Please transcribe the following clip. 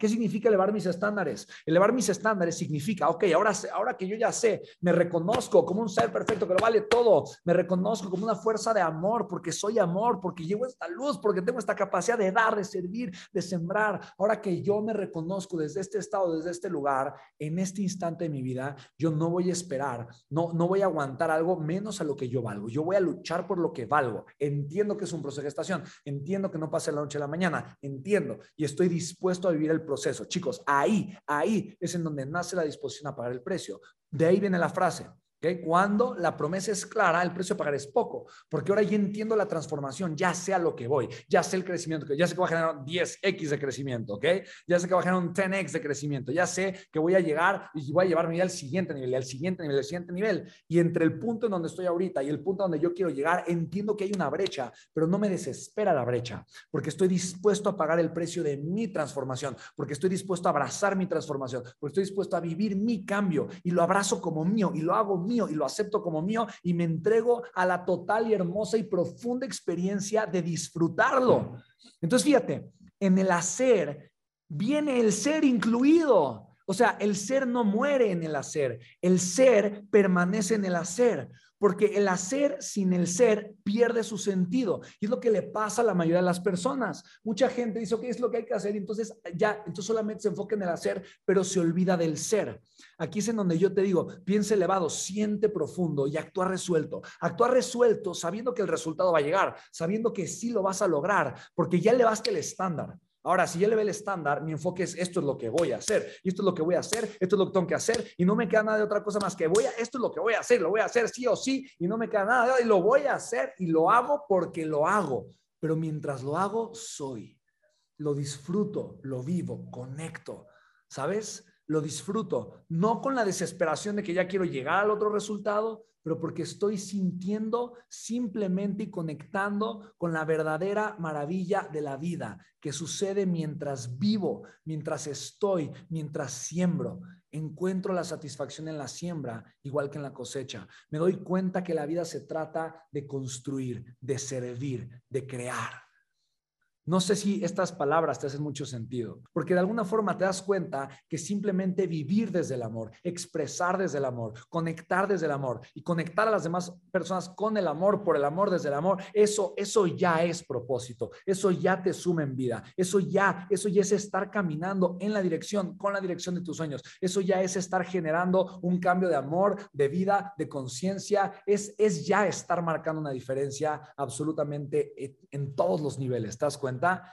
¿Qué significa elevar mis estándares? Elevar mis estándares significa, ok, ahora, ahora que yo ya sé, me reconozco como un ser perfecto que lo vale todo, me reconozco como una fuerza de amor porque soy amor, porque llevo esta luz, porque tengo esta capacidad de dar, de servir, de sembrar. Ahora que yo me reconozco desde este estado, desde este lugar, en este instante de mi vida, yo no voy a esperar, no, no voy a aguantar algo menos a lo que yo valgo. Yo voy a luchar por lo que valgo. Entiendo que es un proceso de gestación, entiendo que no pasa la noche a la mañana, entiendo y estoy dispuesto a vivir el proceso. Chicos, ahí, ahí es en donde nace la disposición a pagar el precio. De ahí viene la frase. Cuando la promesa es clara, el precio a pagar es poco, porque ahora ya entiendo la transformación, ya sé a lo que voy, ya sé el crecimiento, ya sé que va a generar 10x de crecimiento, ¿ok? Ya sé que va a generar un 10x de crecimiento, ya sé que voy a llegar y voy a llevarme al siguiente nivel, al siguiente nivel, al siguiente nivel. Y entre el punto en donde estoy ahorita y el punto donde yo quiero llegar, entiendo que hay una brecha, pero no me desespera la brecha, porque estoy dispuesto a pagar el precio de mi transformación, porque estoy dispuesto a abrazar mi transformación, porque estoy dispuesto a vivir mi cambio y lo abrazo como mío y lo hago mío y lo acepto como mío y me entrego a la total y hermosa y profunda experiencia de disfrutarlo. Entonces, fíjate, en el hacer viene el ser incluido. O sea, el ser no muere en el hacer, el ser permanece en el hacer porque el hacer sin el ser pierde su sentido. Y es lo que le pasa a la mayoría de las personas. Mucha gente dice, ok, es lo que hay que hacer, y entonces ya, entonces solamente se enfoca en el hacer, pero se olvida del ser. Aquí es en donde yo te digo, piensa elevado, siente profundo y actúa resuelto. Actúa resuelto sabiendo que el resultado va a llegar, sabiendo que sí lo vas a lograr, porque ya elevaste el estándar. Ahora, si yo le ve el estándar, mi enfoque es esto es lo que voy a hacer, esto es lo que voy a hacer, esto es lo que tengo que hacer, y no me queda nada de otra cosa más que voy a, esto es lo que voy a hacer, lo voy a hacer sí o sí, y no me queda nada, y lo voy a hacer, y lo hago porque lo hago. Pero mientras lo hago, soy, lo disfruto, lo vivo, conecto, ¿sabes? Lo disfruto, no con la desesperación de que ya quiero llegar al otro resultado, pero porque estoy sintiendo simplemente y conectando con la verdadera maravilla de la vida que sucede mientras vivo, mientras estoy, mientras siembro. Encuentro la satisfacción en la siembra, igual que en la cosecha. Me doy cuenta que la vida se trata de construir, de servir, de crear. No sé si estas palabras te hacen mucho sentido, porque de alguna forma te das cuenta que simplemente vivir desde el amor, expresar desde el amor, conectar desde el amor y conectar a las demás personas con el amor, por el amor, desde el amor, eso, eso ya es propósito, eso ya te suma en vida, eso ya, eso ya es estar caminando en la dirección, con la dirección de tus sueños, eso ya es estar generando un cambio de amor, de vida, de conciencia, es, es ya estar marcando una diferencia absolutamente en todos los niveles, ¿te cuenta? 50